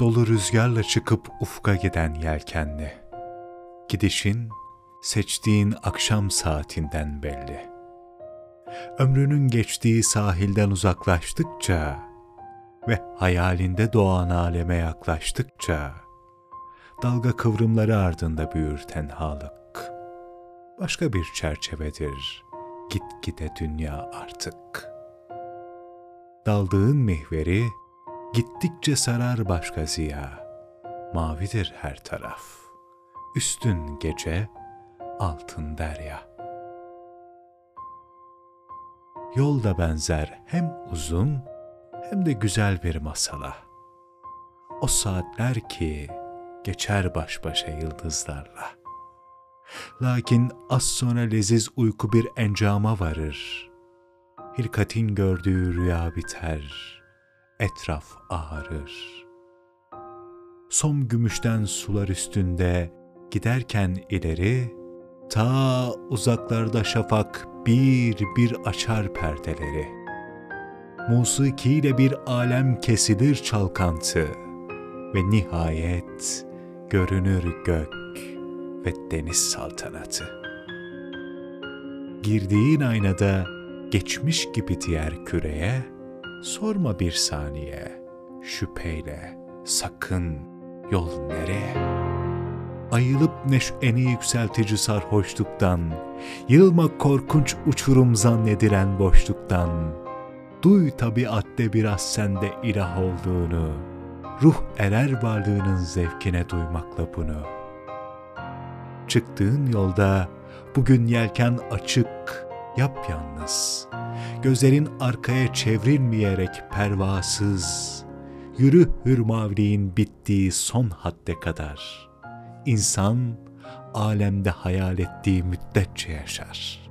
Dolu rüzgarla çıkıp ufka giden yelkenli. Gidişin seçtiğin akşam saatinden belli. Ömrünün geçtiği sahilden uzaklaştıkça ve hayalinde doğan aleme yaklaştıkça dalga kıvrımları ardında büyür tenhalık. Başka bir çerçevedir gitgide dünya artık. Daldığın mihveri gittikçe sarar başka ziya. Mavidir her taraf. Üstün gece, altın derya. Yol da benzer hem uzun hem de güzel bir masala. O saatler ki geçer baş başa yıldızlarla. Lakin az sonra leziz uyku bir encama varır. Hilkatin gördüğü rüya biter, etraf ağarır. Som gümüşten sular üstünde giderken ileri, ta uzaklarda şafak bir bir açar perdeleri. Musikiyle bir alem kesilir çalkantı ve nihayet görünür gök ve deniz saltanatı. Girdiğin aynada geçmiş gibi diğer küreye, sorma bir saniye, şüpheyle, sakın, yol nereye? Ayılıp neşeni yükseltici sarhoşluktan, yılma korkunç uçurum zannedilen boşluktan, duy tabiatte biraz sende ilah olduğunu, ruh erer varlığının zevkine duymakla bunu.'' Çıktığın yolda bugün yelken açık, yapyalnız. Gözlerin arkaya çevrilmeyerek pervasız. Yürü hürmavliğin bittiği son hadde kadar. İnsan alemde hayal ettiği müddetçe yaşar.''